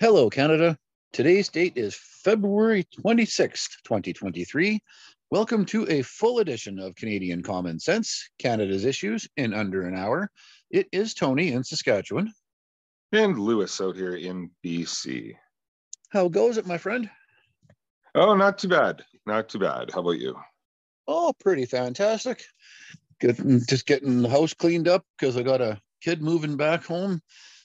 Hello, Canada. Today's date is February 26th, 2023. Welcome to a full edition of Canadian Common Sense, Canada's Issues in Under an Hour. It is Tony in Saskatchewan. And Lewis out here in BC. How goes it, my friend? Oh, not too bad. Not too bad. How about you? Oh, pretty fantastic. Getting, just getting the house cleaned up because I got a kid moving back home.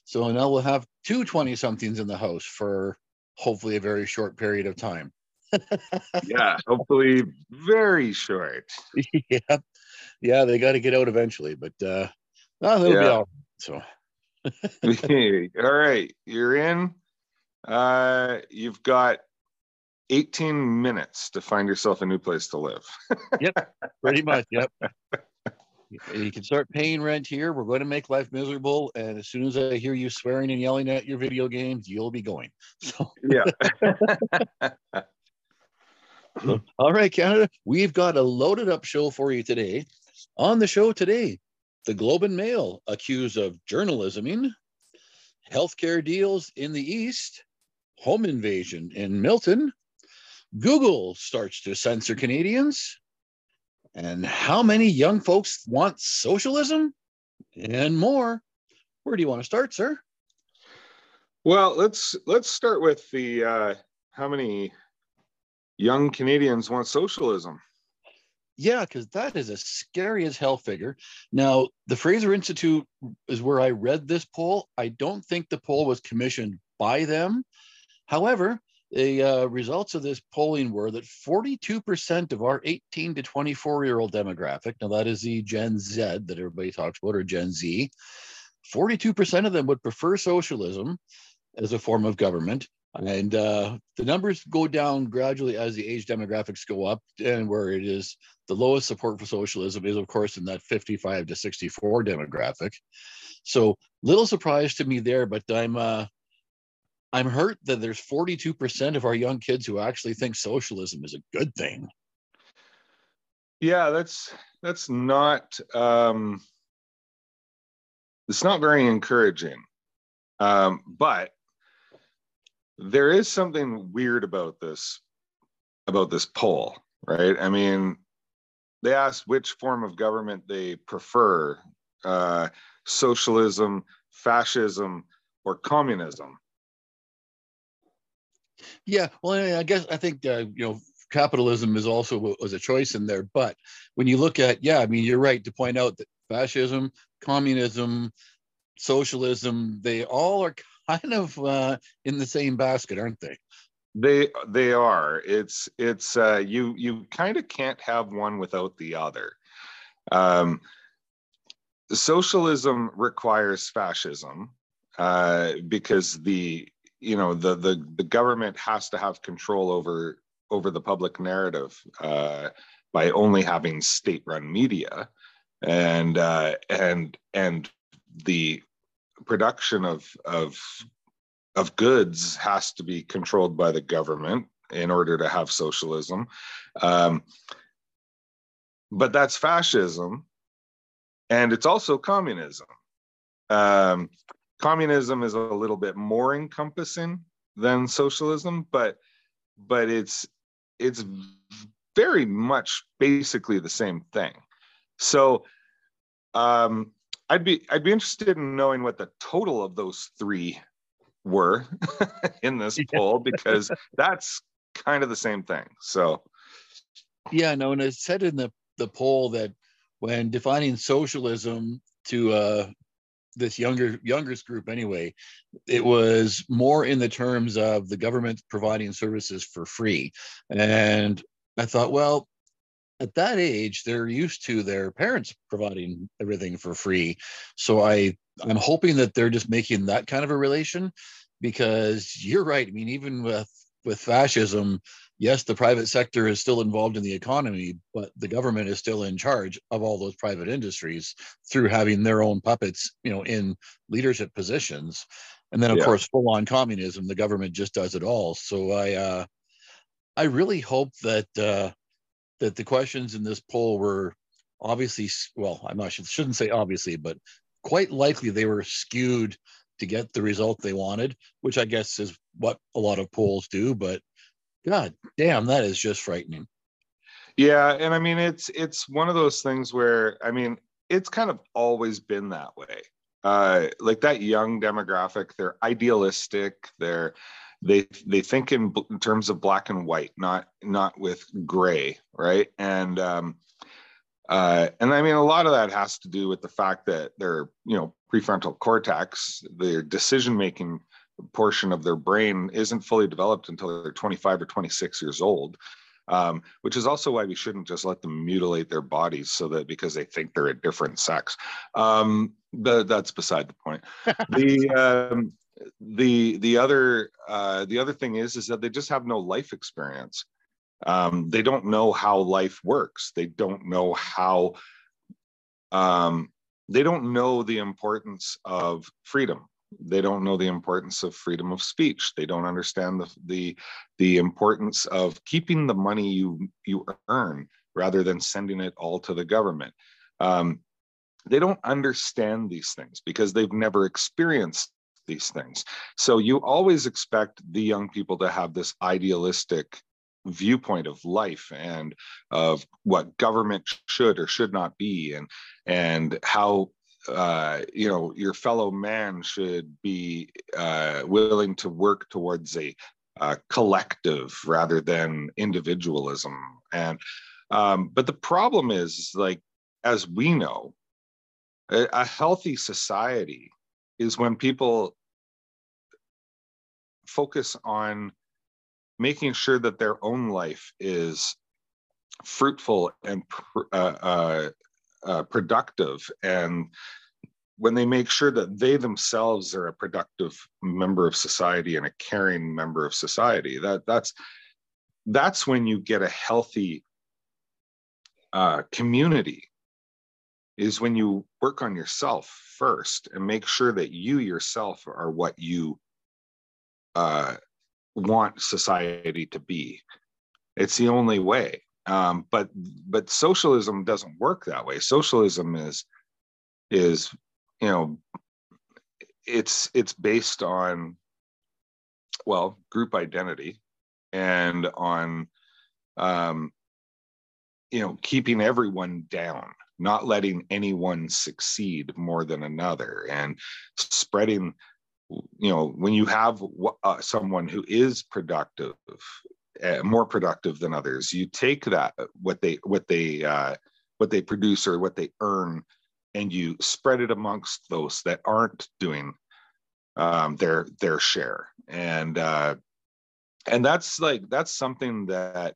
So now we'll have two 20 somethings in the house for hopefully a very short period of time. yeah, hopefully very short. yeah. Yeah, they got to get out eventually, but uh well, it'll Yeah. be all right. So all right, you're in. Uh, you've got 18 minutes to find yourself a new place to live. Yep, pretty much, yep. You can start paying rent here. We're going to make life miserable. And as soon as I hear you swearing and yelling at your video games, you'll be going. So yeah. All right, Canada, we've got a loaded up show for you today. On the show today, the Globe and Mail accused of journalisming, healthcare deals in the East, home invasion in Milton, Google starts to censor Canadians, and how many young folks want socialism, and more. Where do you want to start, sir? Well, let's let's start with the uh, how many young Canadians want socialism. Yeah, because that is a scary as hell figure. Now, the Fraser Institute is where I read this poll. I don't think the poll was commissioned by them. However, the uh, results of this polling were that 42% of our 18 to 24 year old demographic, now that is the Gen Z that everybody talks about, or Gen Z, 42% of them would prefer socialism as a form of government. And uh, the numbers go down gradually as the age demographics go up, and where it is the lowest support for socialism is, of course, in that 55 to 64 demographic. So little surprise to me there, but I'm uh, I'm hurt that there's 42% of our young kids who actually think socialism is a good thing. Yeah, that's that's not um, it's not very encouraging. Um, but there is something weird about this about this poll, right? I mean, they asked which form of government they prefer: uh, socialism, fascism, or communism. Yeah, well, I guess I think uh, you know capitalism is also wa- was a choice in there. But when you look at, yeah, I mean, you're right to point out that fascism, communism, socialism, they all are kind of uh, in the same basket, aren't they? They they are. It's it's uh, you you kind of can't have one without the other. Um, socialism requires fascism uh, because the you know the the the government has to have control over over the public narrative uh, by only having state-run media and uh, and and the production of of of goods has to be controlled by the government in order to have socialism. Um, but that's fascism, and it's also communism. Um, communism is a little bit more encompassing than socialism, but but it's it's very much basically the same thing. So um, I'd be I'd be interested in knowing what the total of those three were in this poll because that's kind of the same thing. So Yeah, no, and it said in the the poll that when defining socialism to uh, this younger youngest group anyway, it was more in the terms of the government providing services for free. And I thought, well, at that age, they're used to their parents providing everything for free. So I I'm hoping that they're just making that kind of a relation because you're right. I mean, even with with fascism, yes, the private sector is still involved in the economy, but the government is still in charge of all those private industries through having their own puppets, you know, in leadership positions. And then, of Yeah. course, full on communism, the government just does it all. So I, uh, I really hope that uh, that the questions in this poll were obviously, well, I'm not should- shouldn't say obviously, but quite likely they were skewed to get the result they wanted, which I guess is what a lot of polls do. But God damn, that is just frightening. Yeah, and I mean it's it's one of those things where I mean it's kind of always been that way. Uh, like that young demographic, they're idealistic. They're they they think in, in terms of black and white, not not with gray, right? And um, uh, and I mean, a lot of that has to do with the fact that their, you know, prefrontal cortex, their decision-making portion of their brain isn't fully developed until they're 25 or 26 years old. Um, which is also why we shouldn't just let them mutilate their bodies so that because they think they're a different sex. Um, but that's beside the point. the um, the the other uh, the other thing is is that they just have no life experience um, they don't know how life works they don't know how um, they don't know the importance of freedom they don't know the importance of freedom of speech. They don't understand the the, the importance of keeping the money you you earn rather than sending it all to the government. Um, they don't understand these things because they've never experienced these things. So you always expect the young people to have this idealistic viewpoint of life and of what government should or should not be and and how uh, you know your fellow man should be uh, willing to work towards a uh, collective rather than individualism. And um, but the problem is like as we know a, a healthy society is when people focus on making sure that their own life is fruitful and uh, uh, uh, productive and when they make sure that they themselves are a productive member of society and a caring member of society that that's that's when you get a healthy uh, community is when you work on yourself first and make sure that you yourself are what you uh, want society to be. It's the only way. Um, but but socialism doesn't work that way. Socialism is is you know it's it's based on well group identity and on um, you know keeping everyone down not letting anyone succeed more than another and spreading you know when you have uh, someone who is productive uh, more productive than others. You take that uh, what they what they uh, what they produce or what they earn and you spread it amongst those that aren't doing um, their their share. And uh, and that's like that's something that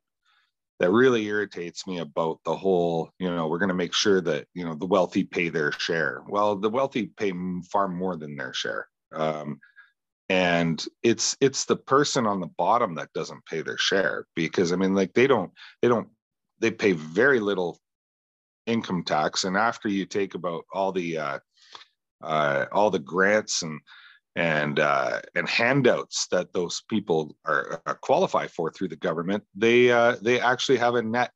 that really irritates me about the whole you know we're going to make sure that you know the wealthy pay their share. Well the wealthy pay far more than their share. Um, and it's it's the person on the bottom that doesn't pay their share because i mean like they don't they don't they pay very little income tax. And after you take about all the uh, uh, all the grants and and uh, and handouts that those people are, are qualify for through the government they uh, they actually have a net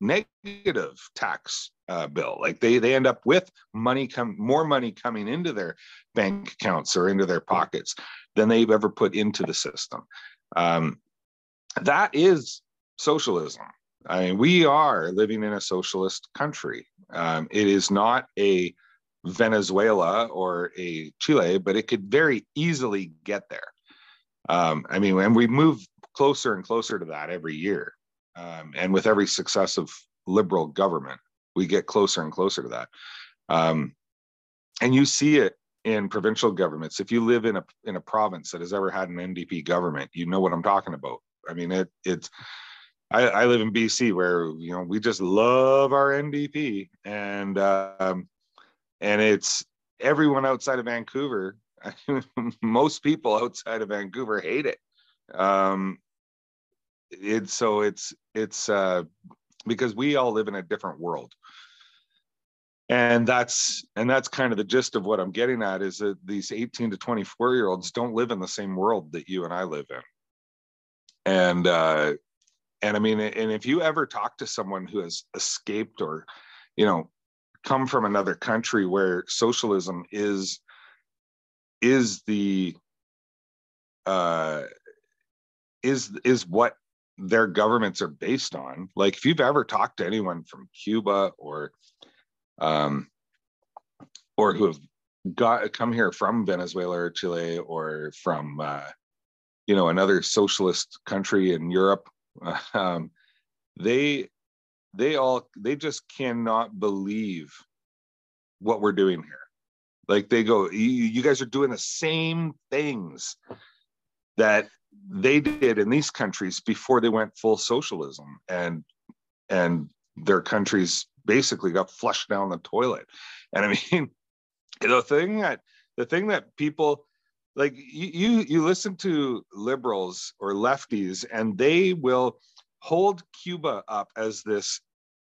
negative tax uh, bill. Like they they end up with money come more money coming into their bank accounts or into their pockets than they've ever put into the system. Um, that is socialism. I mean, we are living in a socialist country. Um, it is not a Venezuela or a Chile, but it could very easily get there. Um, I mean, and we move closer and closer to that every year. Um, and with every successive liberal government, we get closer and closer to that. Um, and you see it in provincial governments. If you live in a in a province that has ever had an NDP government, you know what I'm talking about. I mean, it it's. I, I live in BC where you know we just love our NDP, and um, and it's everyone outside of Vancouver. most people outside of Vancouver hate it. Um, it's so it's it's uh, because we all live in a different world. And that's and that's kind of the gist of what i'm getting at is that these 18 to 24 year olds don't live in the same world that you and i live in. And uh and i mean and if you ever talk to someone who has escaped or you know come from another country where socialism is is the uh, is is what their governments are based on. Like if you've ever talked to anyone from Cuba or um, or who have got come here from Venezuela or Chile or from uh, you know another socialist country in Europe, um, they they all they just cannot believe what we're doing here like they go you, you guys are doing the same things that they did in these countries before they went full socialism and and their countries basically got flushed down the toilet. And i mean the thing that the thing that people like you you, listen to liberals or lefties and they will hold cuba up as this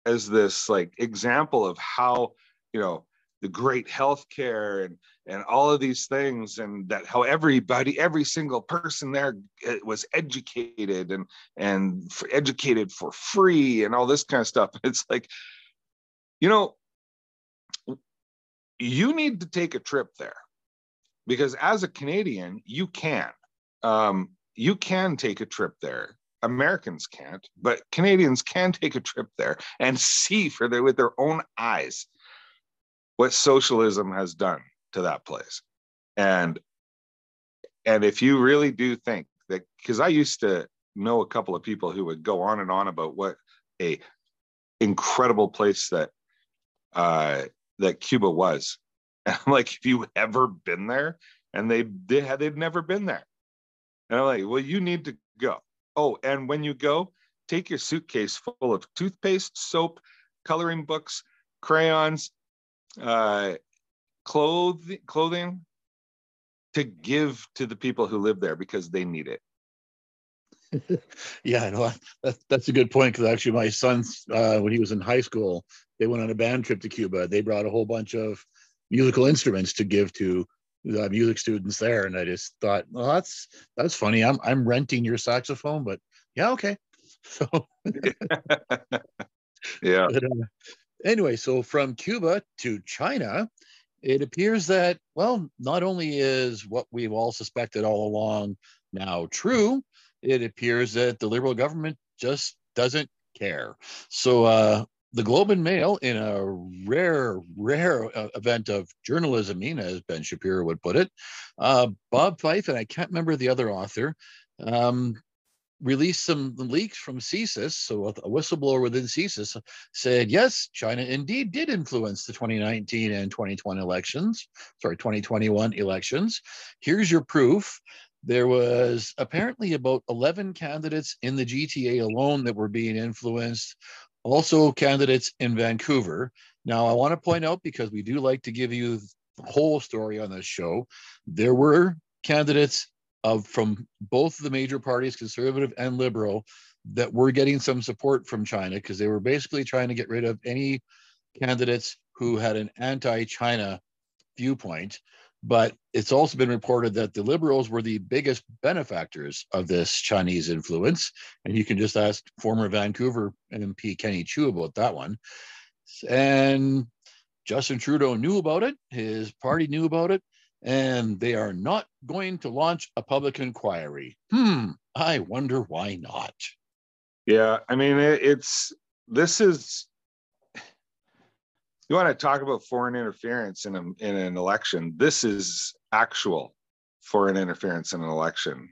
as this like example of how you know the great health care and and all of these things and that how everybody every single person there eh, was educated and and for educated for free and all this kind of stuff. It's like you know you need to take a trip there because as a canadian you can um, you can take a trip there. Americans can't but canadians can take a trip there and see for their with their own eyes what socialism has done to that place. And and if you really do think that because i used to know a couple of people who would go on and on about what a incredible place that uh that cuba was. And i'm like have you ever been there? And they they had they'd never been there. And i'm like well you need to go. Oh and when you go take your suitcase full of toothpaste soap coloring books crayons uh, clothing clothing to give to the people who live there because they need it. yeah, I know that, that's a good point because actually my son, uh, when he was in high school, they went on a band trip to Cuba. They brought a whole bunch of musical instruments to give to the music students there, and I just thought, well, that's that's funny. I'm I'm renting your saxophone, but yeah, okay. So yeah. But, uh, anyway, so from Cuba to China, it appears that, well, not only is what we've all suspected all along now true, it appears that the liberal government just doesn't care. So, uh, the Globe and Mail, in a rare, rare uh, event of journalism, as Ben Shapiro would put it, uh, Bob Fife, and I can't remember the other author, um, released some leaks from CSIS, so a whistleblower within CSIS uh, said, yes, China indeed did influence the 2019 and 2020 elections, sorry, 2021 elections. Here's your proof. There was apparently about 11 candidates in the GTA alone that were being influenced, also candidates in Vancouver. Now, I want to point out, because we do like to give you the whole story on this show, there were candidates of from both the major parties, conservative and liberal, that were getting some support from China because they were basically trying to get rid of any candidates who had an anti-China viewpoint. But it's also been reported that the liberals were the biggest benefactors of this Chinese influence. And you can just ask former Vancouver MP Kenny Chiu about that one. And Justin Trudeau knew about it, his party knew about it, and they are not going to launch a public inquiry. Hmm, I wonder why not. Yeah, I mean, it's this is. You want to talk about foreign interference in, a, in an election? This is actual foreign interference in an election.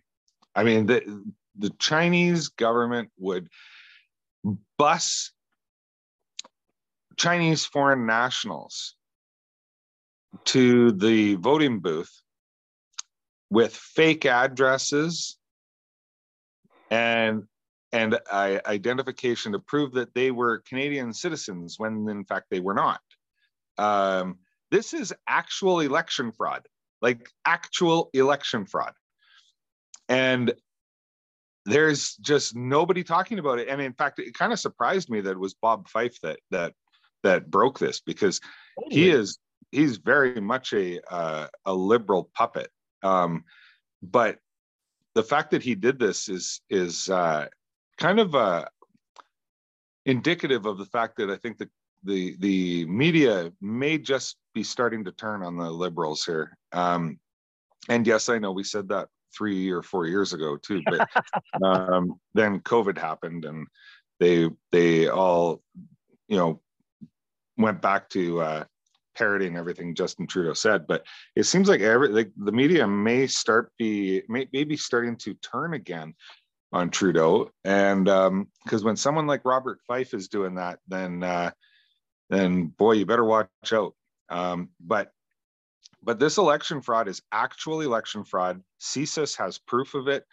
I mean, the the Chinese government would bus Chinese foreign nationals to the voting booth with fake addresses and and identification to prove that they were Canadian citizens when in fact they were not. Um, this is actual election fraud, like actual election fraud. And there's just nobody talking about it. And in fact, it kind of surprised me that it was Bob Fife that that that broke this because he is he's very much a uh, a liberal puppet. Um, but the fact that he did this is is uh, kind of uh, indicative of the fact that I think that the the media may just be starting to turn on the liberals here. Um, and yes, I know we said that three or four years ago too, but um, then COVID happened and they they all you know went back to uh, parroting everything Justin Trudeau said. But it seems like every like the media may start be may, starting to turn again on Trudeau, and because um, when someone like Robert Fife is doing that, then uh, then boy, you better watch out. Um, but but this election fraud is actual election fraud. CSIS has proof of it.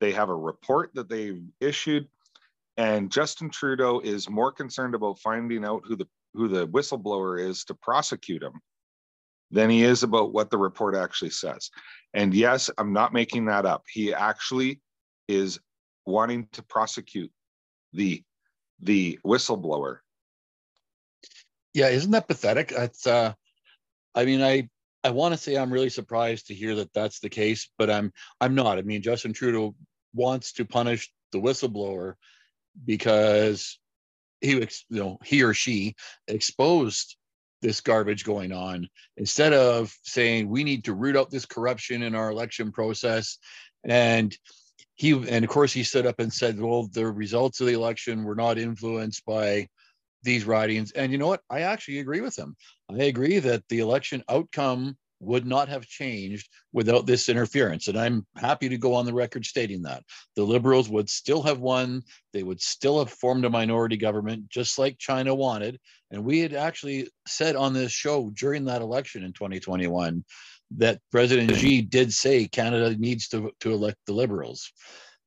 They have a report that they issued, and Justin Trudeau is more concerned about finding out who the who the whistleblower is to prosecute him than he is about what the report actually says. And yes, I'm not making that up. He actually is wanting to prosecute the the whistleblower. Yeah, isn't that pathetic? That's uh I mean I I want to say I'm really surprised to hear that that's the case, but I'm I'm not. I mean Justin Trudeau wants to punish the whistleblower because he you know he or she exposed this garbage going on instead of saying we need to root out this corruption in our election process. And he and of course he stood up and said well the results of the election were not influenced by these ridings and you know what? I actually agree with him. I agree that the election outcome would not have changed without this interference. And I'm happy to go on the record stating that. The liberals would still have won. They would still have formed a minority government, just like China wanted. And we had actually said on this show during that election in 2021 that President Xi did say Canada needs to, to elect the liberals.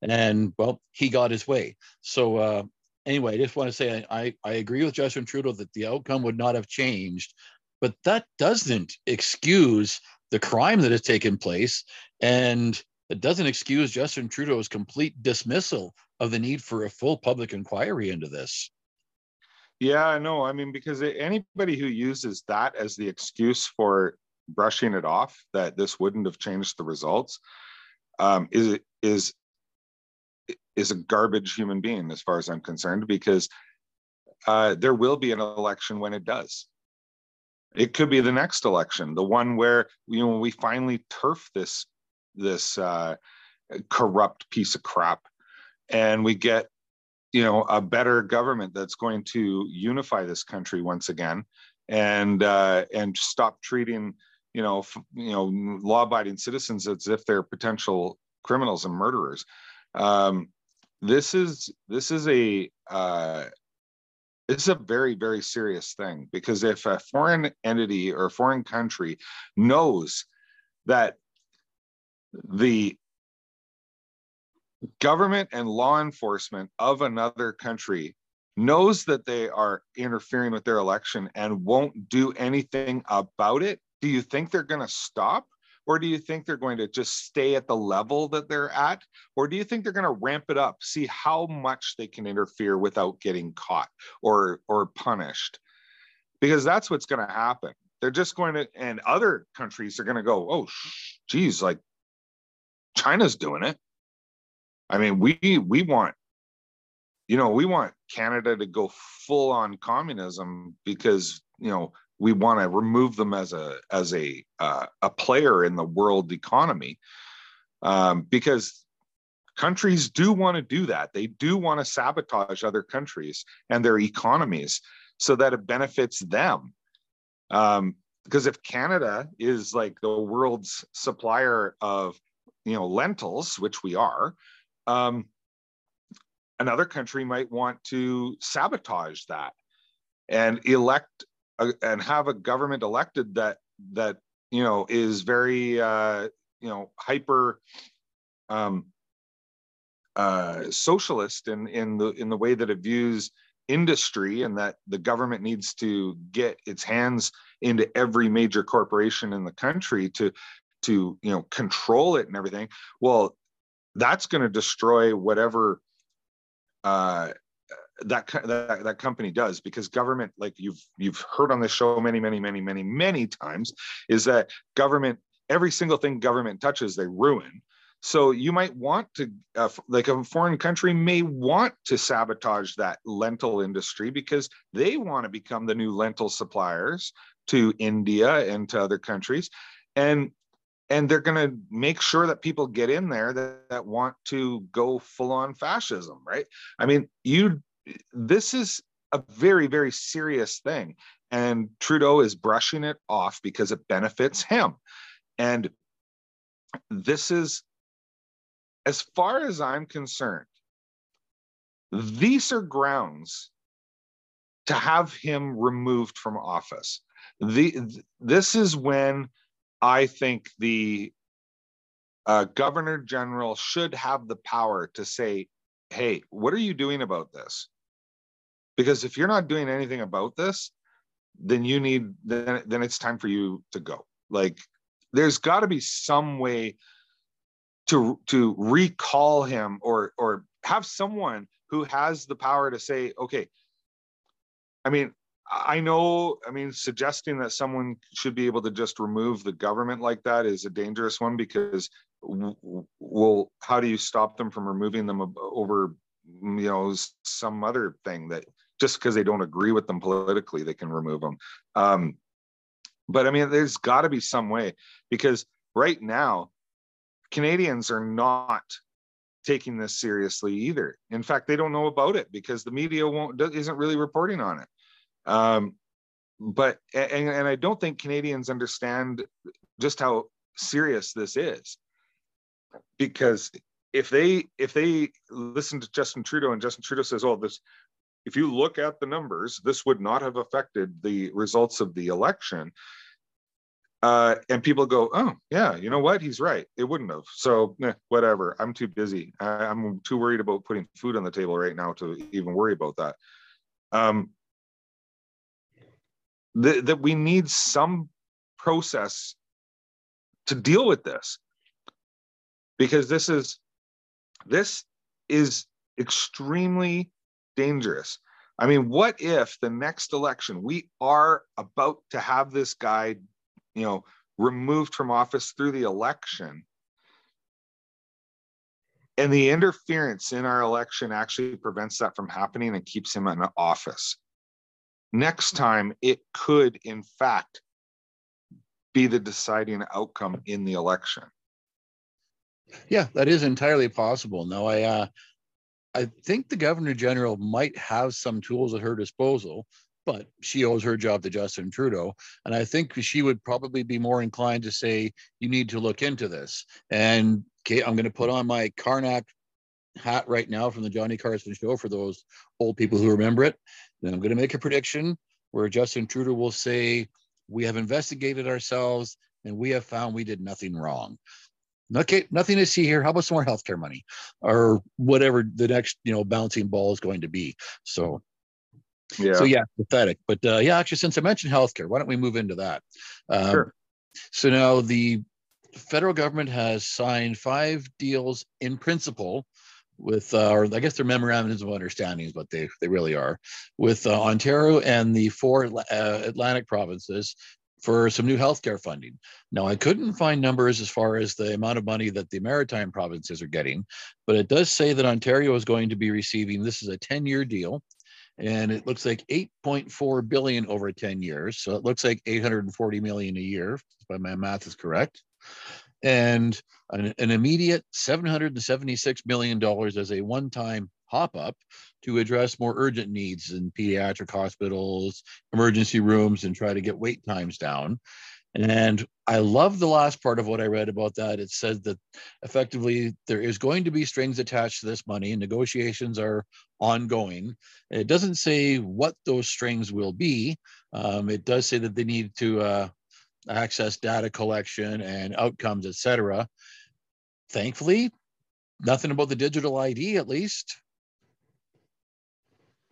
And well, he got his way. So, uh, anyway, I just want to say I, I agree with Justin Trudeau that the outcome would not have changed but that doesn't excuse the crime that has taken place. And it doesn't excuse Justin Trudeau's complete dismissal of the need for a full public inquiry into this. Yeah, I know. I mean, because anybody who uses that as the excuse for brushing it off, that this wouldn't have changed the results, um, is is is a garbage human being, as far as I'm concerned. Because uh, there will be an election when it does, it could be the next election, the one where you know we finally turf this this uh, corrupt piece of crap, and we get you know a better government that's going to unify this country once again, and uh, and stop treating you know f- you know law-abiding citizens as if they're potential criminals and murderers. Um, this is this is a uh, it's a very very serious thing because if a foreign entity or a foreign country knows that the government and law enforcement of another country knows that they are interfering with their election and won't do anything about it do you think they're going to stop or do you think they're going to just stay at the level that they're at? Or do you think they're going to ramp it up, see how much they can interfere without getting caught or, or punished? Because that's what's going to happen. They're just going to, and other countries are going to go, oh, geez, like China's doing it. I mean, we we want, you know, we want Canada to go full on communism because you know we want to remove them as a as a uh, a player in the world economy um, because countries do want to do that. They do want to sabotage other countries and their economies so that it benefits them. Um, because if canada is like the world's supplier of you know lentils which we are um, another country might want to sabotage that and elect and have a government elected that that you know is very uh, you know hyper um, uh, socialist in in the in the way that it views industry and that the government needs to get its hands into every major corporation in the country to to you know control it and everything. Well that's going to destroy whatever uh, that, that that company does because government like you've you've heard on this show many many many many many times is that government every single thing government touches they ruin So you might want to, uh, like a foreign country may want to sabotage that lentil industry because they want to become the new lentil suppliers to India and to other countries. And and they're going to make sure that people get in there that, that want to go full on fascism, right? I mean, you this is a very very serious thing and Trudeau is brushing it off because it benefits him. And this is as far as I'm concerned, these are grounds to have him removed from office. The, this is when I think the uh, governor general should have the power to say, hey, what are you doing about this? Because if you're not doing anything about this, then you need then then it's time for you to go. Like there's got to be some way to to recall him or or have someone who has the power to say okay i mean i know i mean suggesting that someone should be able to just remove the government like that is a dangerous one because well how do you stop them from removing them over you know some other thing that just because they don't agree with them politically they can remove them um, but i mean there's got to be some way because right now Canadians are not taking this seriously either. In fact, they don't know about it because the media won't isn't really reporting on it. Um, but and, and I don't think Canadians understand just how serious this is because if they if they listen to Justin Trudeau and Justin Trudeau says, "Oh, this," if you look at the numbers, this would not have affected the results of the election uh, and people go, oh yeah, you know what? He's right. It wouldn't have. So eh, whatever. I'm too busy. I, am too worried about putting food on the table right now to even worry about that. Um, that, that we need some process to deal with this because this is this is extremely dangerous. I mean, what if the next election we are about to have this guy you know, removed from office through the election. And the interference in our election actually prevents that from happening and keeps him in office. Next time, it could, in fact, be the deciding outcome in the election. Yeah, that is entirely possible. No, I uh, I think the governor general might have some tools at her disposal but she owes her job to Justin Trudeau. And I think she would probably be more inclined to say, you need to look into this. And I'm going to put on my Carnac hat right now from the Johnny Carson show for those old people who remember it. Then I'm going to make a prediction where Justin Trudeau will say, we have investigated ourselves and we have found we did nothing wrong. Okay, nothing to see here. How about some more healthcare money or whatever the next, you know, bouncing ball is going to be? So yeah. So yeah, pathetic. But uh, yeah, actually, since I mentioned healthcare, why don't we move into that? Um, sure. So now the federal government has signed five deals in principle with, uh, or I guess they're memorandums of understandings, but they they really are, with uh, Ontario and the four uh, Atlantic provinces for some new healthcare funding. Now, I couldn't find numbers as far as the amount of money that the maritime provinces are getting, but it does say that Ontario is going to be receiving. This is a 10-year deal and it looks like 8.4 billion over 10 years. So it looks like 840 million a year, if my math is correct. And an, an immediate 776 million dollars as a one-time hop up to address more urgent needs in pediatric hospitals, emergency rooms, and try to get wait times down. And I love the last part of what I read about that. It says that effectively there is going to be strings attached to this money. Negotiations are ongoing. It doesn't say what those strings will be. Um, it does say that they need to uh, access data collection and outcomes, etc. Thankfully, nothing about the digital ID, at least.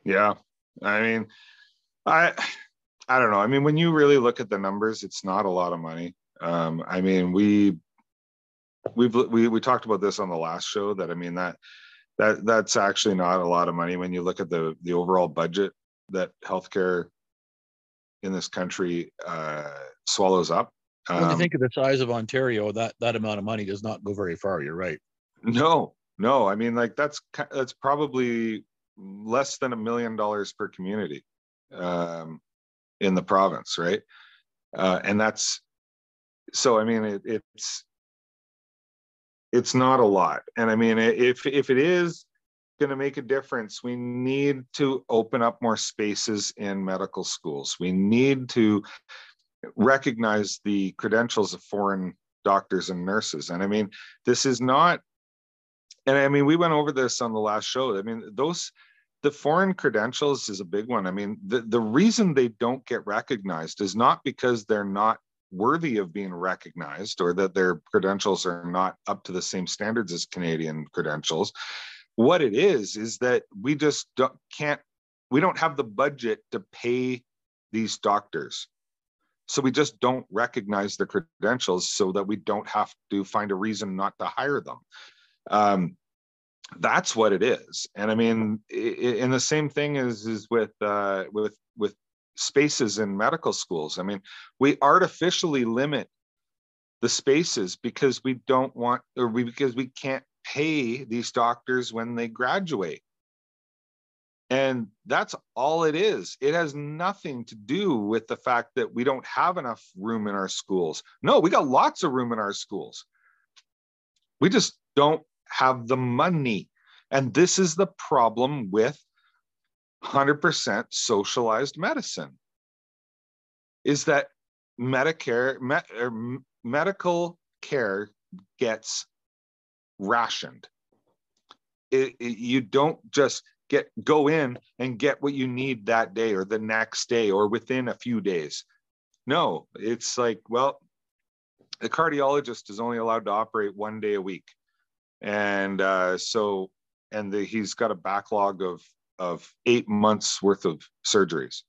Yeah, I mean, I I don't know. I mean, when you really look at the numbers, it's not a lot of money. Um, I mean, we we've we we talked about this on the last show that I mean that that that's actually not a lot of money when you look at the the overall budget that healthcare in this country uh, swallows up. when you think of the size of Ontario, that that amount of money does not go very far. You're right. No, no. I mean, like that's that's probably less than a million dollars per community um, in the province, right? Uh, and that's so. I mean, it, it's it's not a lot, and I mean, if if it is going to make a difference, we need to open up more spaces in medical schools. We need to recognize the credentials of foreign doctors and nurses. And I mean, this is not, and I mean, we went over this on the last show. I mean, those, the foreign credentials is a big one. I mean, the, the reason they don't get recognized is not because they're not worthy of being recognized or that their credentials are not up to the same standards as Canadian credentials. What it is, is that we just can't, we don't have the budget to pay these doctors so we just don't recognize the credentials so that we don't have to find a reason not to hire them. Um, that's what it is. And I mean, and the same thing is, is with, uh, with, with spaces in medical schools. I mean, we artificially limit the spaces because we don't want, or we, because we can't pay these doctors when they graduate. And that's all it is. It has nothing to do with the fact that we don't have enough room in our schools. No, we got lots of room in our schools. We just don't have the money. And this is the problem with 100% socialized medicine is that Medicare, me, er, medical care gets rationed. It, it, you don't just get go in and get what you need that day or the next day or within a few days no it's like well the cardiologist is only allowed to operate one day a week and uh, so and the, he's got a backlog of of eight months worth of surgeries.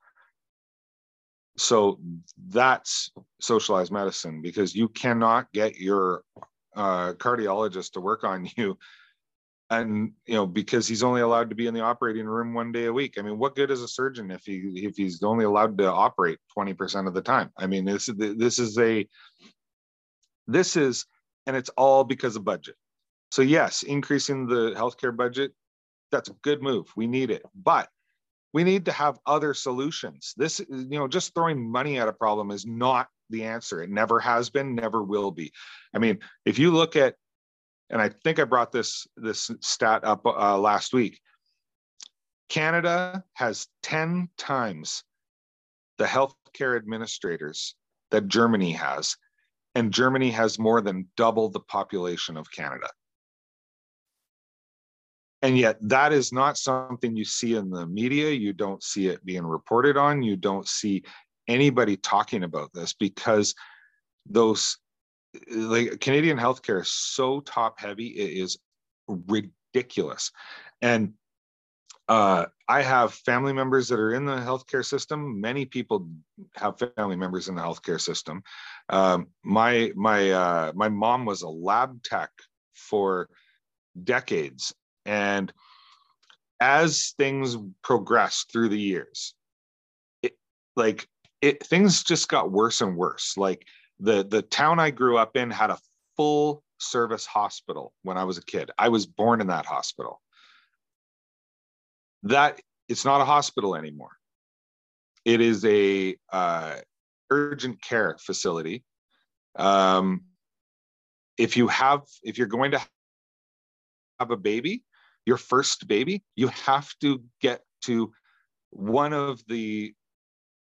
So that's socialized medicine because you cannot get your uh, cardiologist to work on you. And you know because he's only allowed to be in the operating room one day a week. I mean what good is a surgeon if he if he's only allowed to operate 20% of the time? I mean this this is a this is and it's all because of budget so yes increasing the healthcare budget that's a good move. We need it. But we need to have other solutions. This you know just throwing money at a problem is not the answer. It never has been never will be. I mean if you look at and I think I brought this this stat up uh, last week. Canada has 10 times the healthcare administrators that Germany has, and Germany has more than double the population of Canada. And yet, that is not something you see in the media. You don't see it being reported on. You don't see anybody talking about this because those like Canadian healthcare is so top heavy, it is ridiculous. And uh, I have family members that are in the healthcare system. Many people have family members in the healthcare system. Um, my my uh, my mom was a lab tech for decades, and as things progressed through the years, it, like it, things just got worse and worse. Like the the town I grew up in had a full service hospital when I was a kid. I was born in that hospital. That it's not a hospital anymore. It is a uh, urgent care facility. Um, if you have, if you're going to have a baby, your first baby, you have to get to one of the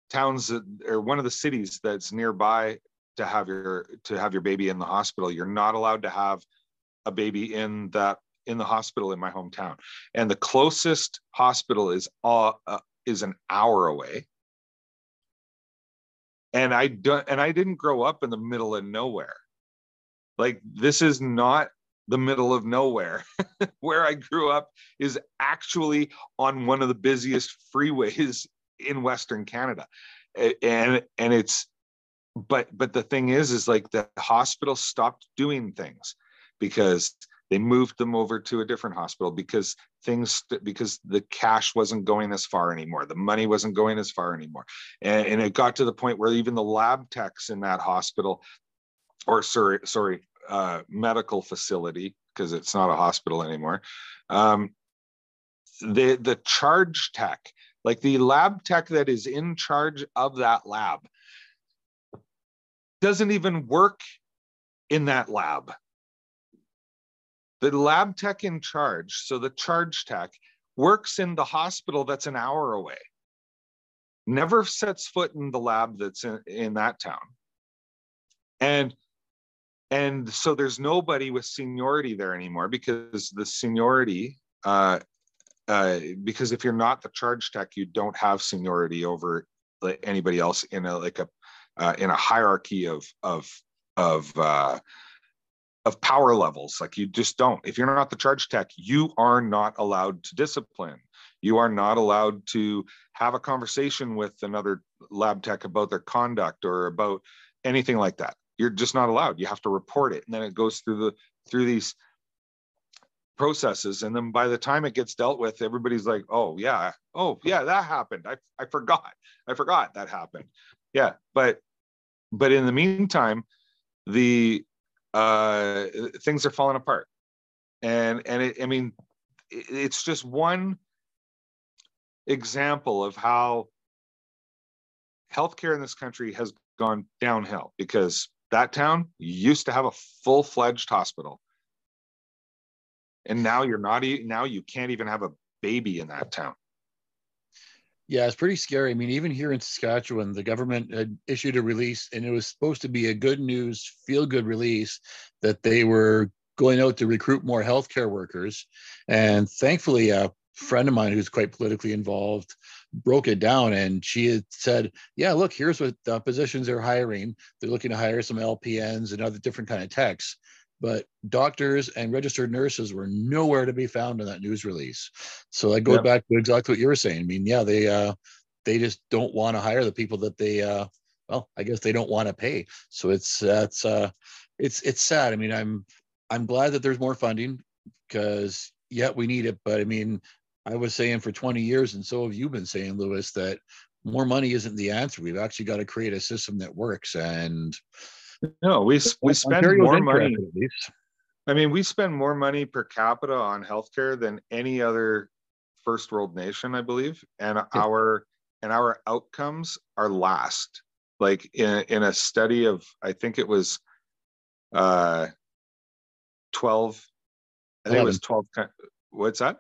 towns or one of the cities that's nearby to have your to have your baby in the hospital. You're not allowed to have a baby in that in the hospital in my hometown. And the closest hospital is uh, uh is an hour away. And i don't and i didn't grow up in the middle of nowhere. Like this is not the middle of nowhere. Where i grew up is actually on one of the busiest freeways in western canada. And and it's but but the thing is is like the hospital stopped doing things because they moved them over to a different hospital because things because the cash wasn't going as far anymore. The money wasn't going as far anymore. And, and it got to the point where even the lab techs in that hospital or sorry sorry uh, medical facility because it's not a hospital anymore. Um, the the charge tech like the lab tech that is in charge of that lab doesn't even work in that lab. The lab tech in charge, so the charge tech, works in the hospital that's an hour away, never sets foot in the lab that's in, in that town. And and so there's nobody with seniority there anymore because the seniority uh, uh, because if you're not the charge tech you don't have seniority over anybody else in a like a uh, in a hierarchy of of of uh, of power levels. Like you just don't. If you're not the charge tech, you are not allowed to discipline. You are not allowed to have a conversation with another lab tech about their conduct or about anything like that. You're just not allowed. You have to report it, and then it goes through the through these processes. And then by the time it gets dealt with everybody's like oh yeah oh yeah that happened. I, I forgot. I forgot that happened. Yeah but but in the meantime the uh, things are falling apart. And and it, I mean, it's just one example of how healthcare in this country has gone downhill because that town used to have a full-fledged hospital and now you're not now you can't even have a baby in that town yeah, it's pretty scary. I mean, even here in Saskatchewan, the government had issued a release, and it was supposed to be a good news, feel good release that they were going out to recruit more healthcare workers. And thankfully, a friend of mine who's quite politically involved broke it down and she had said yeah look here's what the positions they're hiring they're looking to hire some lpns and other different kind of techs but doctors and registered nurses were nowhere to be found in that news release. So that goes yep. back to exactly what you were saying. I mean, yeah, they uh, they just don't want to hire the people that they uh, well, I guess they don't want to pay. So it's that's uh, it's it's sad. I mean, I'm I'm glad that there's more funding because yeah, we need it. But I mean, I was saying for 20 years, and so have you been saying, Lewis, that more money isn't the answer. We've actually got to create a system that works and no, we we spend Ontario's more money. I mean, we spend more money per capita on healthcare than any other first world nation, I believe, and yeah. our and our outcomes are last. Like in in a study of, I think it was uh, twelve. I think 11. it was twelve. What's that?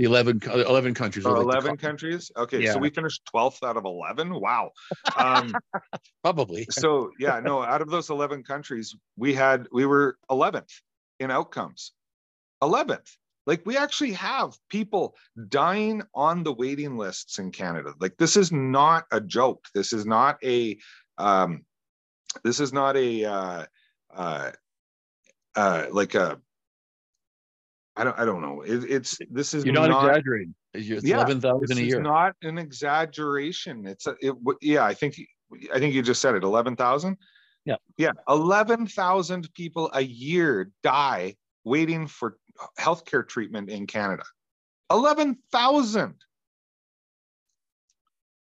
The 11, 11 countries. Oh, like 11 countries? Okay, yeah. so we finished 12th out of 11. Wow. Um, Probably. so, yeah, no, out of those 11 countries, we had, we were 11th in outcomes. 11th. Like we actually have people dying on the waiting lists in Canada. Like this is not a joke. This is not a, um, this is not a, uh, uh, uh, like a I don't I don't know. It, it's this is you're not, not exaggerating. It's yeah, eleven thousand a year. Not an exaggeration. It's a, it. Yeah, I think I think you just said it. Eleven thousand. Yeah. Yeah. Eleven thousand people a year die waiting for healthcare treatment in Canada. Eleven thousand.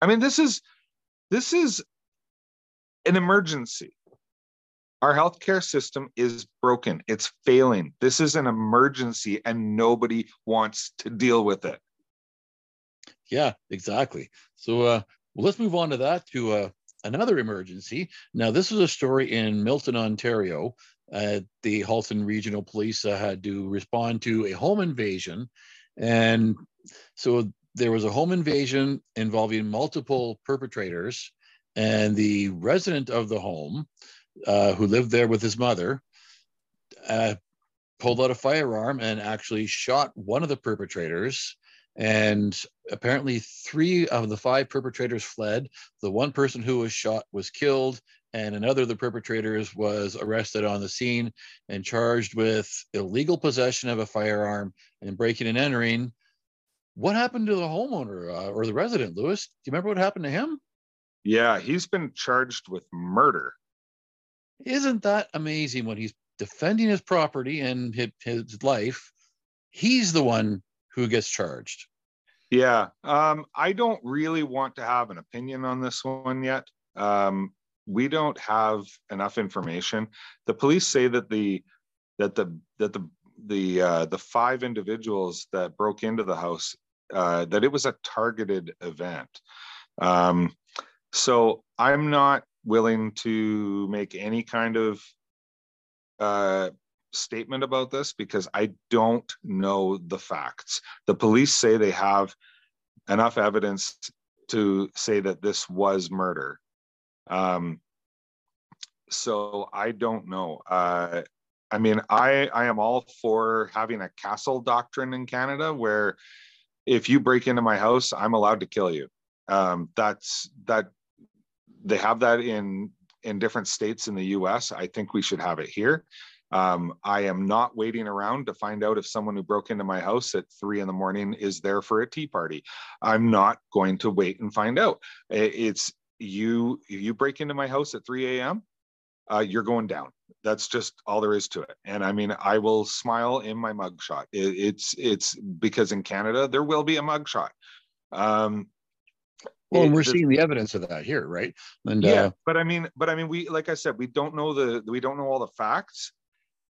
I mean, this is this is an emergency. Our healthcare system is broken. It's failing. This is an emergency and nobody wants to deal with it. Yeah, exactly. So uh, well, let's move on to that to uh, another emergency. Now, this is a story in Milton, Ontario. Uh, the Halton Regional Police uh, had to respond to a home invasion. And so there was a home invasion involving multiple perpetrators. And the resident of the home uh, who lived there with his mother, uh, pulled out a firearm and actually shot one of the perpetrators. And apparently, three of the five perpetrators fled. The one person who was shot was killed, and another of the perpetrators was arrested on the scene and charged with illegal possession of a firearm and breaking and entering. What happened to the homeowner uh, or the resident, Lewis? Do you remember what happened to him? Yeah, he's been charged with murder. Isn't that amazing when he's defending his property and his, his life, he's the one who gets charged. Yeah, um, I don't really want to have an opinion on this one yet. Um, we don't have enough information. The police say that the that the that the the uh, the five individuals that broke into the house uh, that it was a targeted event. Um, so I'm not willing to make any kind of uh, statement about this because I don't know the facts. The police say they have enough evidence to say that this was murder. Um, so I don't know. Uh, I mean, I I am all for having a castle doctrine in Canada where if you break into my house, I'm allowed to kill you. Um, that's that they have that in in different states in the U.S. I think we should have it here. Um, I am not waiting around to find out if someone who broke into my house at three in the morning is there for a tea party. I'm not going to wait and find out. It's you. You break into my house at 3 a.m. Uh, you're going down. That's just all there is to it. And I mean, I will smile in my mugshot. It, it's it's because in Canada there will be a mugshot. Um, well, and we're seeing the evidence of that here, right? And yeah, uh, but I mean, but I mean, we like I said, we don't know the we don't know all the facts.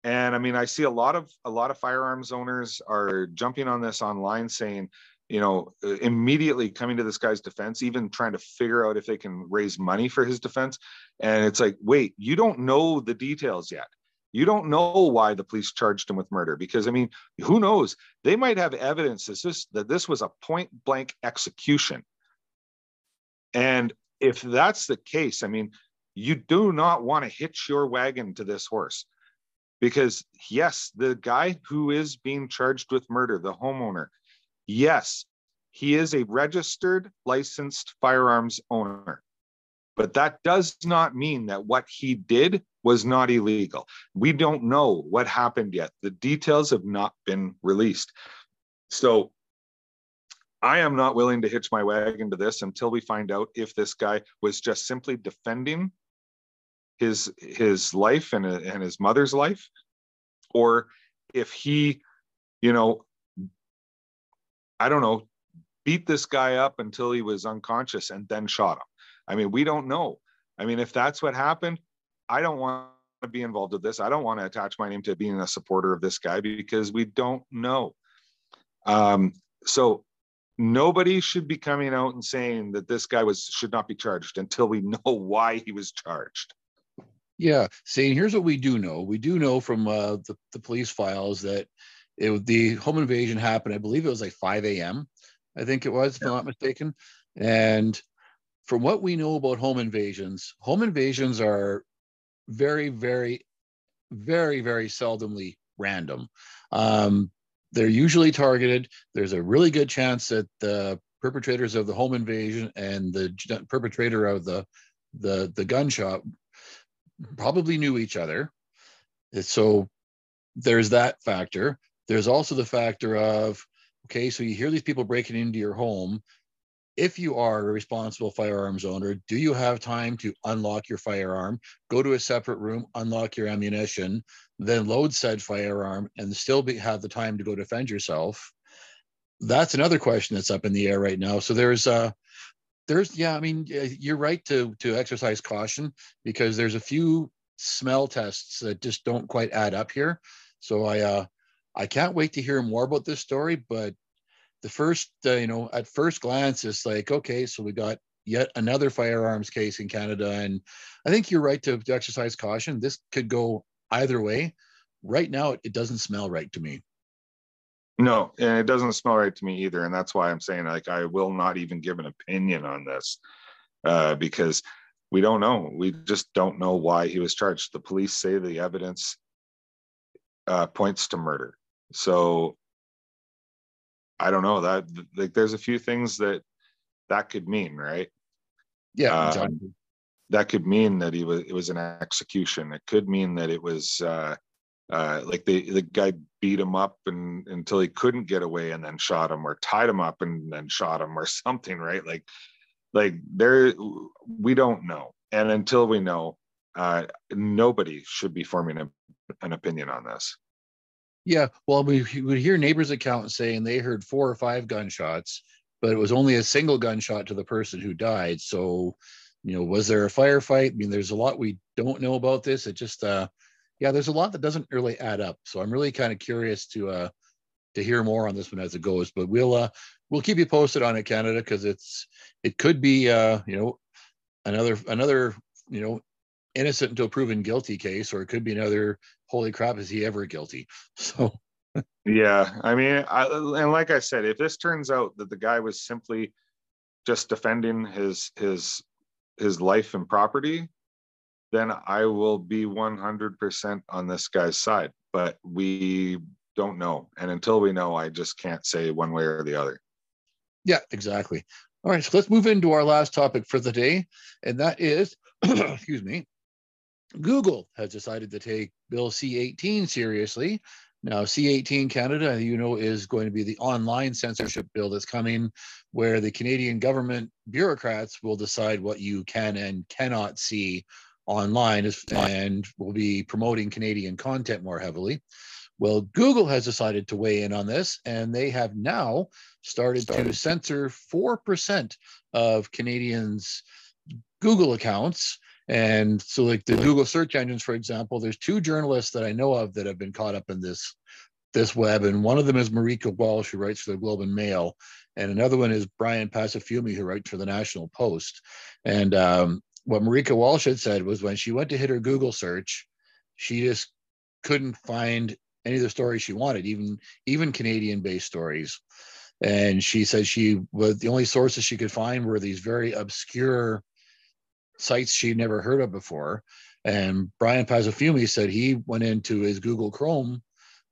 And I mean, I see a lot of a lot of firearms owners are jumping on this online saying, you know, uh, immediately coming to this guy's defense, even trying to figure out if they can raise money for his defense. And it's like, wait, you don't know the details yet. You don't know why the police charged him with murder because I mean, who knows? They might have evidence that this, that this was a point blank execution. And if that's the case, I mean, you do not want to hitch your wagon to this horse because yes the guy who is being charged with murder the homeowner yes he is a registered licensed firearms owner. But that does not mean that what he did was not illegal. We don't know what happened yet. The details have not been released. So I am not willing to hitch my wagon to this until we find out if this guy was just simply defending his his life and, and his mother's life or if he you know i don't know beat this guy up until he was unconscious and then shot him. I mean we don't know. I mean if that's what happened i don't want to be involved with this. I don't want to attach my name to being a supporter of this guy because we don't know. Um, so nobody should be coming out and saying that this guy was should not be charged until we know why he was charged yeah, see, here's what we do know. We do know from uh, the, the police files that it, the home invasion happened. I believe it was like 5 a.m. I think it was, if I'm not mistaken. And from what we know about home invasions, home invasions are very, very, very, very seldomly random. Um, they're usually targeted. There's a really good chance that the perpetrators of the home invasion and the perpetrator of the the the gunshot probably knew each other. So there's that factor. There's also the factor of, okay, so you hear these people breaking into your home. If you are a responsible firearms owner, do you have time to unlock your firearm, go to a separate room, unlock your ammunition, then load said firearm, and still be, have the time to go defend yourself? That's another question that's up in the air right now. So there's uh, there's yeah i mean you're right to to exercise caution because there's a few smell tests that just don't quite add up here so i uh i can't wait to hear more about this story but the first uh, you know at first glance it's like okay so we got yet another firearms case in canada and i think you're right to, to exercise caution this could go either way right now it, doesn't smell right to me no, and it doesn't smell right to me either, and that's why I'm saying like I will not even give an opinion on this uh, because we don't know. We just don't know why he was charged. The police say the evidence uh, points to murder, so I don't know that like there's a few things that that could mean, right? Yeah, um, exactly. That could mean that he was it was an execution. It could mean that it was uh, uh, like the the guy beat him up and until he couldn't get away and then shot him or tied him up and then shot him or something right like like there we don't know and until we know uh, nobody should be forming an opinion on this. Yeah, well, we would hear neighbors' accounts saying they heard four or five gunshots, but it was only a single gunshot to the person who died. So, you know, was there a firefight? I mean, there's a lot we don't know about this. It just, uh, yeah, there's a lot that doesn't really add up. So I'm really kind of curious to uh, to hear more on this one as it goes. But we'll uh, we'll keep you posted on it, Canada, because it's it could be uh, you know another another you know innocent until proven guilty case, or it could be another holy crap, is he ever guilty? So yeah, I mean, I, and like I said, if this turns out that the guy was simply just defending his his his life and property, then I will be 100% on this guy's side. But we don't know. And until we know, I just can't say one way or the other. Yeah, exactly. All right, so let's move into our last topic for the day. And that is, excuse me, Google has decided to take Bill C 18 seriously. Now, C 18 Canada, you know, is going to be the online censorship bill that's coming, where the Canadian government bureaucrats will decide what you can and cannot see online and will be promoting Canadian content more heavily. Well, Google has decided to weigh in on this, and they have now started, started. to censor 4% of Canadians' Google accounts. And so, like the Google search engines, for example, there's two journalists that I know of that have been caught up in this this web, and one of them is Marieke Walsh, who writes for the Globe and Mail, and another one is Bryan Passifiume, who writes for the National Post. And um, what Marieke Walsh had said was when she went to hit her Google search, she just couldn't find any of the stories she wanted, even even Canadian-based stories. And she said she was the only sources she could find were these very obscure sites she'd never heard of before. And Bryan Passifiume said he went into his Google Chrome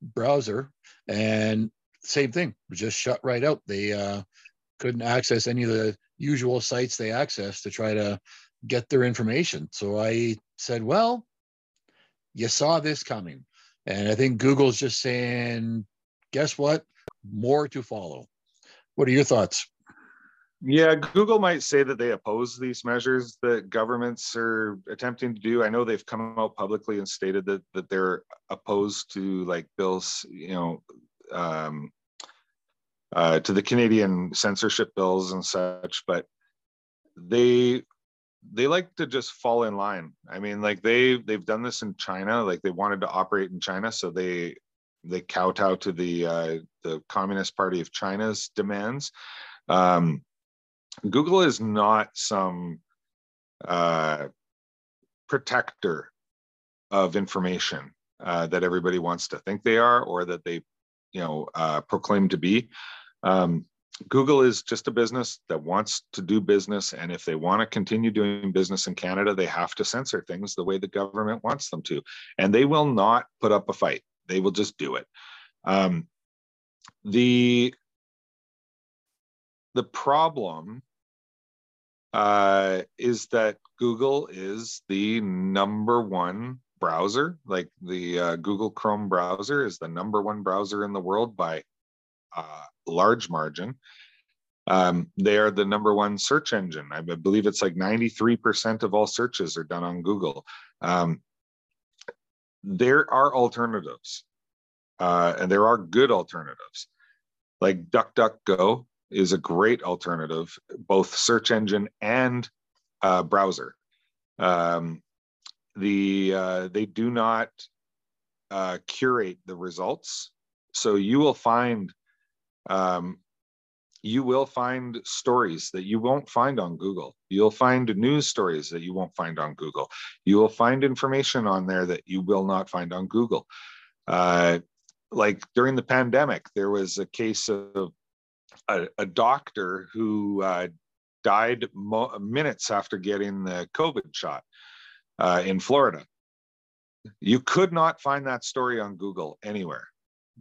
browser and same thing, just shut right out. They uh, couldn't access any of the usual sites they access to try to get their information. So I said, well, you saw this coming. And I think Google's just saying, guess what? More to follow. What are your thoughts? Yeah, Google might say that they oppose these measures that governments are attempting to do. I know they've come out publicly and stated that that they're opposed to like bills, you know, um, uh, to the Canadian censorship bills and such, but they they like to just fall in line. I mean, like they they've done this in China. Like they wanted to operate in China, so they they kowtow to the uh, the Communist Party of China's demands. Um, Google is not some uh, protector of information uh, that everybody wants to think they are, or that they, you know, uh, proclaim to be. Um, Google is just a business that wants to do business. And if they want to continue doing business in Canada, they have to censor things the way the government wants them to. And they will not put up a fight, they will just do it. Um, the, the problem uh, is that Google is the number one browser, like the uh, Google Chrome browser is the number one browser in the world by uh, large margin. Um, they are the number one search engine. I believe it's like 93% of all searches are done on Google. Um, there are alternatives, uh, and there are good alternatives. Like DuckDuckGo is a great alternative, both search engine and uh, browser. Um, the uh, they do not uh, curate the results, so you will find um, you will find stories that you won't find on Google. You'll find news stories that you won't find on Google. You will find information on there that you will not find on Google. Uh, like during the pandemic, there was a case of a, a doctor who uh, died mo- minutes after getting the COVID shot uh, in Florida. You could not find that story on Google anywhere.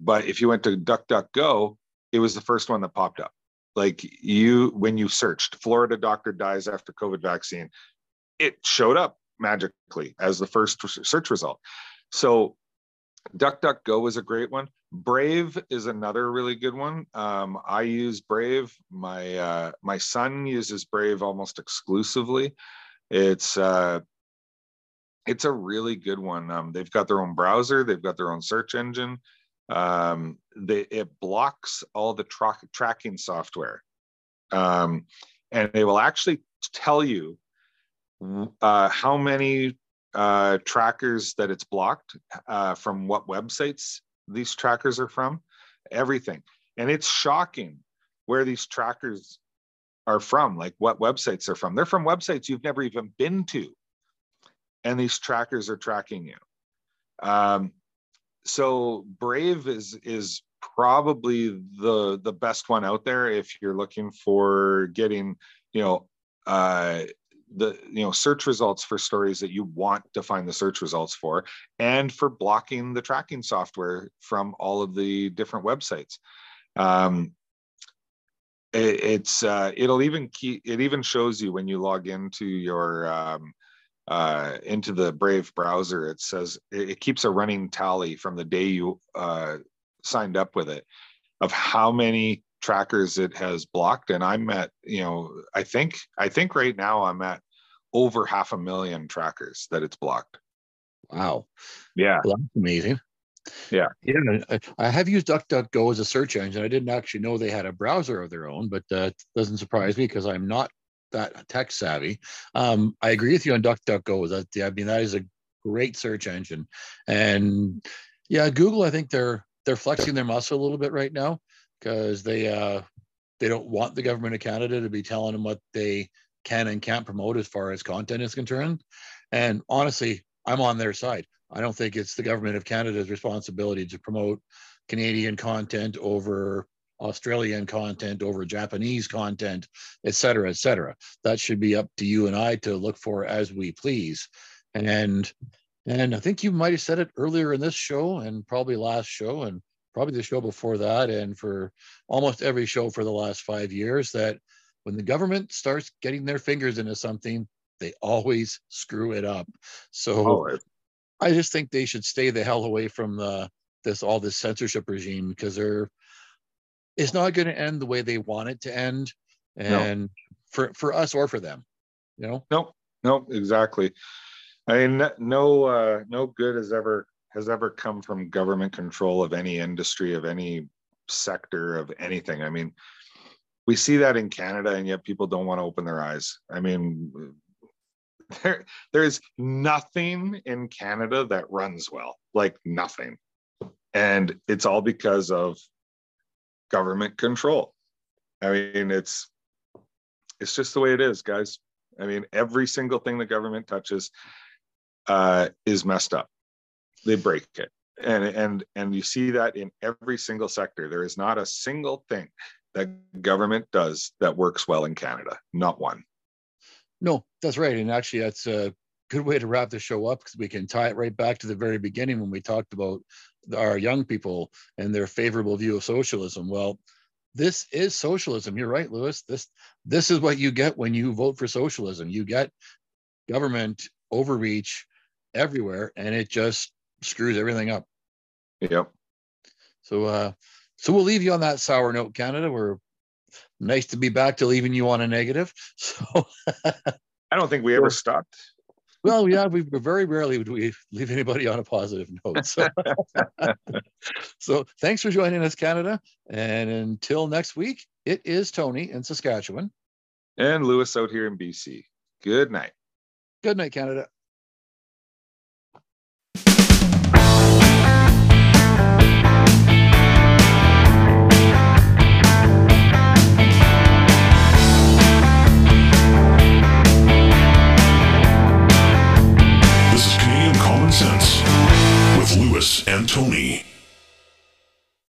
But if you went to DuckDuckGo, it was the first one that popped up. Like you, when you searched Florida doctor dies after COVID vaccine, it showed up magically as the first search result. So DuckDuckGo is a great one. Brave is another really good one. Um, I use Brave. My uh, my son uses Brave almost exclusively. It's uh, it's a really good one. Um, they've got their own browser, they've got their own search engine. Um, they, it blocks all the tra- tracking software. Um, and they will actually tell you uh, how many uh, trackers that it's blocked uh, from what websites these trackers are from, everything. And it's shocking where these trackers are from, like what websites they're from. They're from websites you've never even been to and these trackers are tracking you. Um, so Brave is is probably the the best one out there if you're looking for getting you know uh, the you know search results for stories that you want to find the search results for and for blocking the tracking software from all of the different websites. Um, it, it's uh, it'll even keep it even shows you when you log into your um, uh, into the Brave browser, it says it, it, keeps a running tally from the day you uh, signed up with it of how many trackers it has blocked. And I'm at, you know, I think I think right now I'm at over half a million trackers that it's blocked. Wow. Yeah. Well, that's amazing. Yeah. Yeah. I have used DuckDuckGo as a search engine. I didn't actually know they had a browser of their own, but that doesn't surprise me because I'm not that tech savvy. Um, I agree with you on DuckDuckGo. That I mean that is a great search engine, and yeah, Google. I think they're they're flexing their muscle a little bit right now because they uh, they don't want the government of Canada to be telling them what they can and can't promote as far as content is concerned. And honestly, I'm on their side. I don't think it's the government of Canada's responsibility to promote Canadian content over Australian content over Japanese content, et cetera, et cetera. That should be up to you and I to look for as we please. And and I think you might have said it earlier in this show and probably last show and probably the show before that and for almost every show for the last five years that when the government starts getting their fingers into something, they always screw it up. So always. I just think they should stay the hell away from the this all this censorship regime because they're it's not going to end the way they want it to end and no. for for us or for them you know no no exactly i mean no uh no good has ever has ever come from government control of any industry of any sector of anything i mean we see that in canada and yet people don't want to open their eyes i mean there there's nothing in canada that runs well like nothing and it's all because of government control. I mean, it's it's just the way it is, guys. I mean, every single thing the government touches uh, is messed up. They break it, and and and you see that in every single sector. There is not a single thing that government does that works well in Canada. Not one. No, that's right. And actually, that's a good way to wrap the show up because we can tie it right back to the very beginning when we talked about our young people and their favorable view of socialism. Well, this is socialism. You're right, Lewis. This this is what you get when you vote for socialism. You get government overreach everywhere, and it just screws everything up. Yep. So, uh, so we'll leave you on that sour note, Canada. We're nice to be back to leaving you on a negative. So, I don't think we ever stopped well, yeah, we very rarely would we leave anybody on a positive note. So, so thanks for joining us, Canada. And until next week, it is Tony in Saskatchewan. And Lewis out here in BC. Good night. Good night, Canada. Lewis and Tony.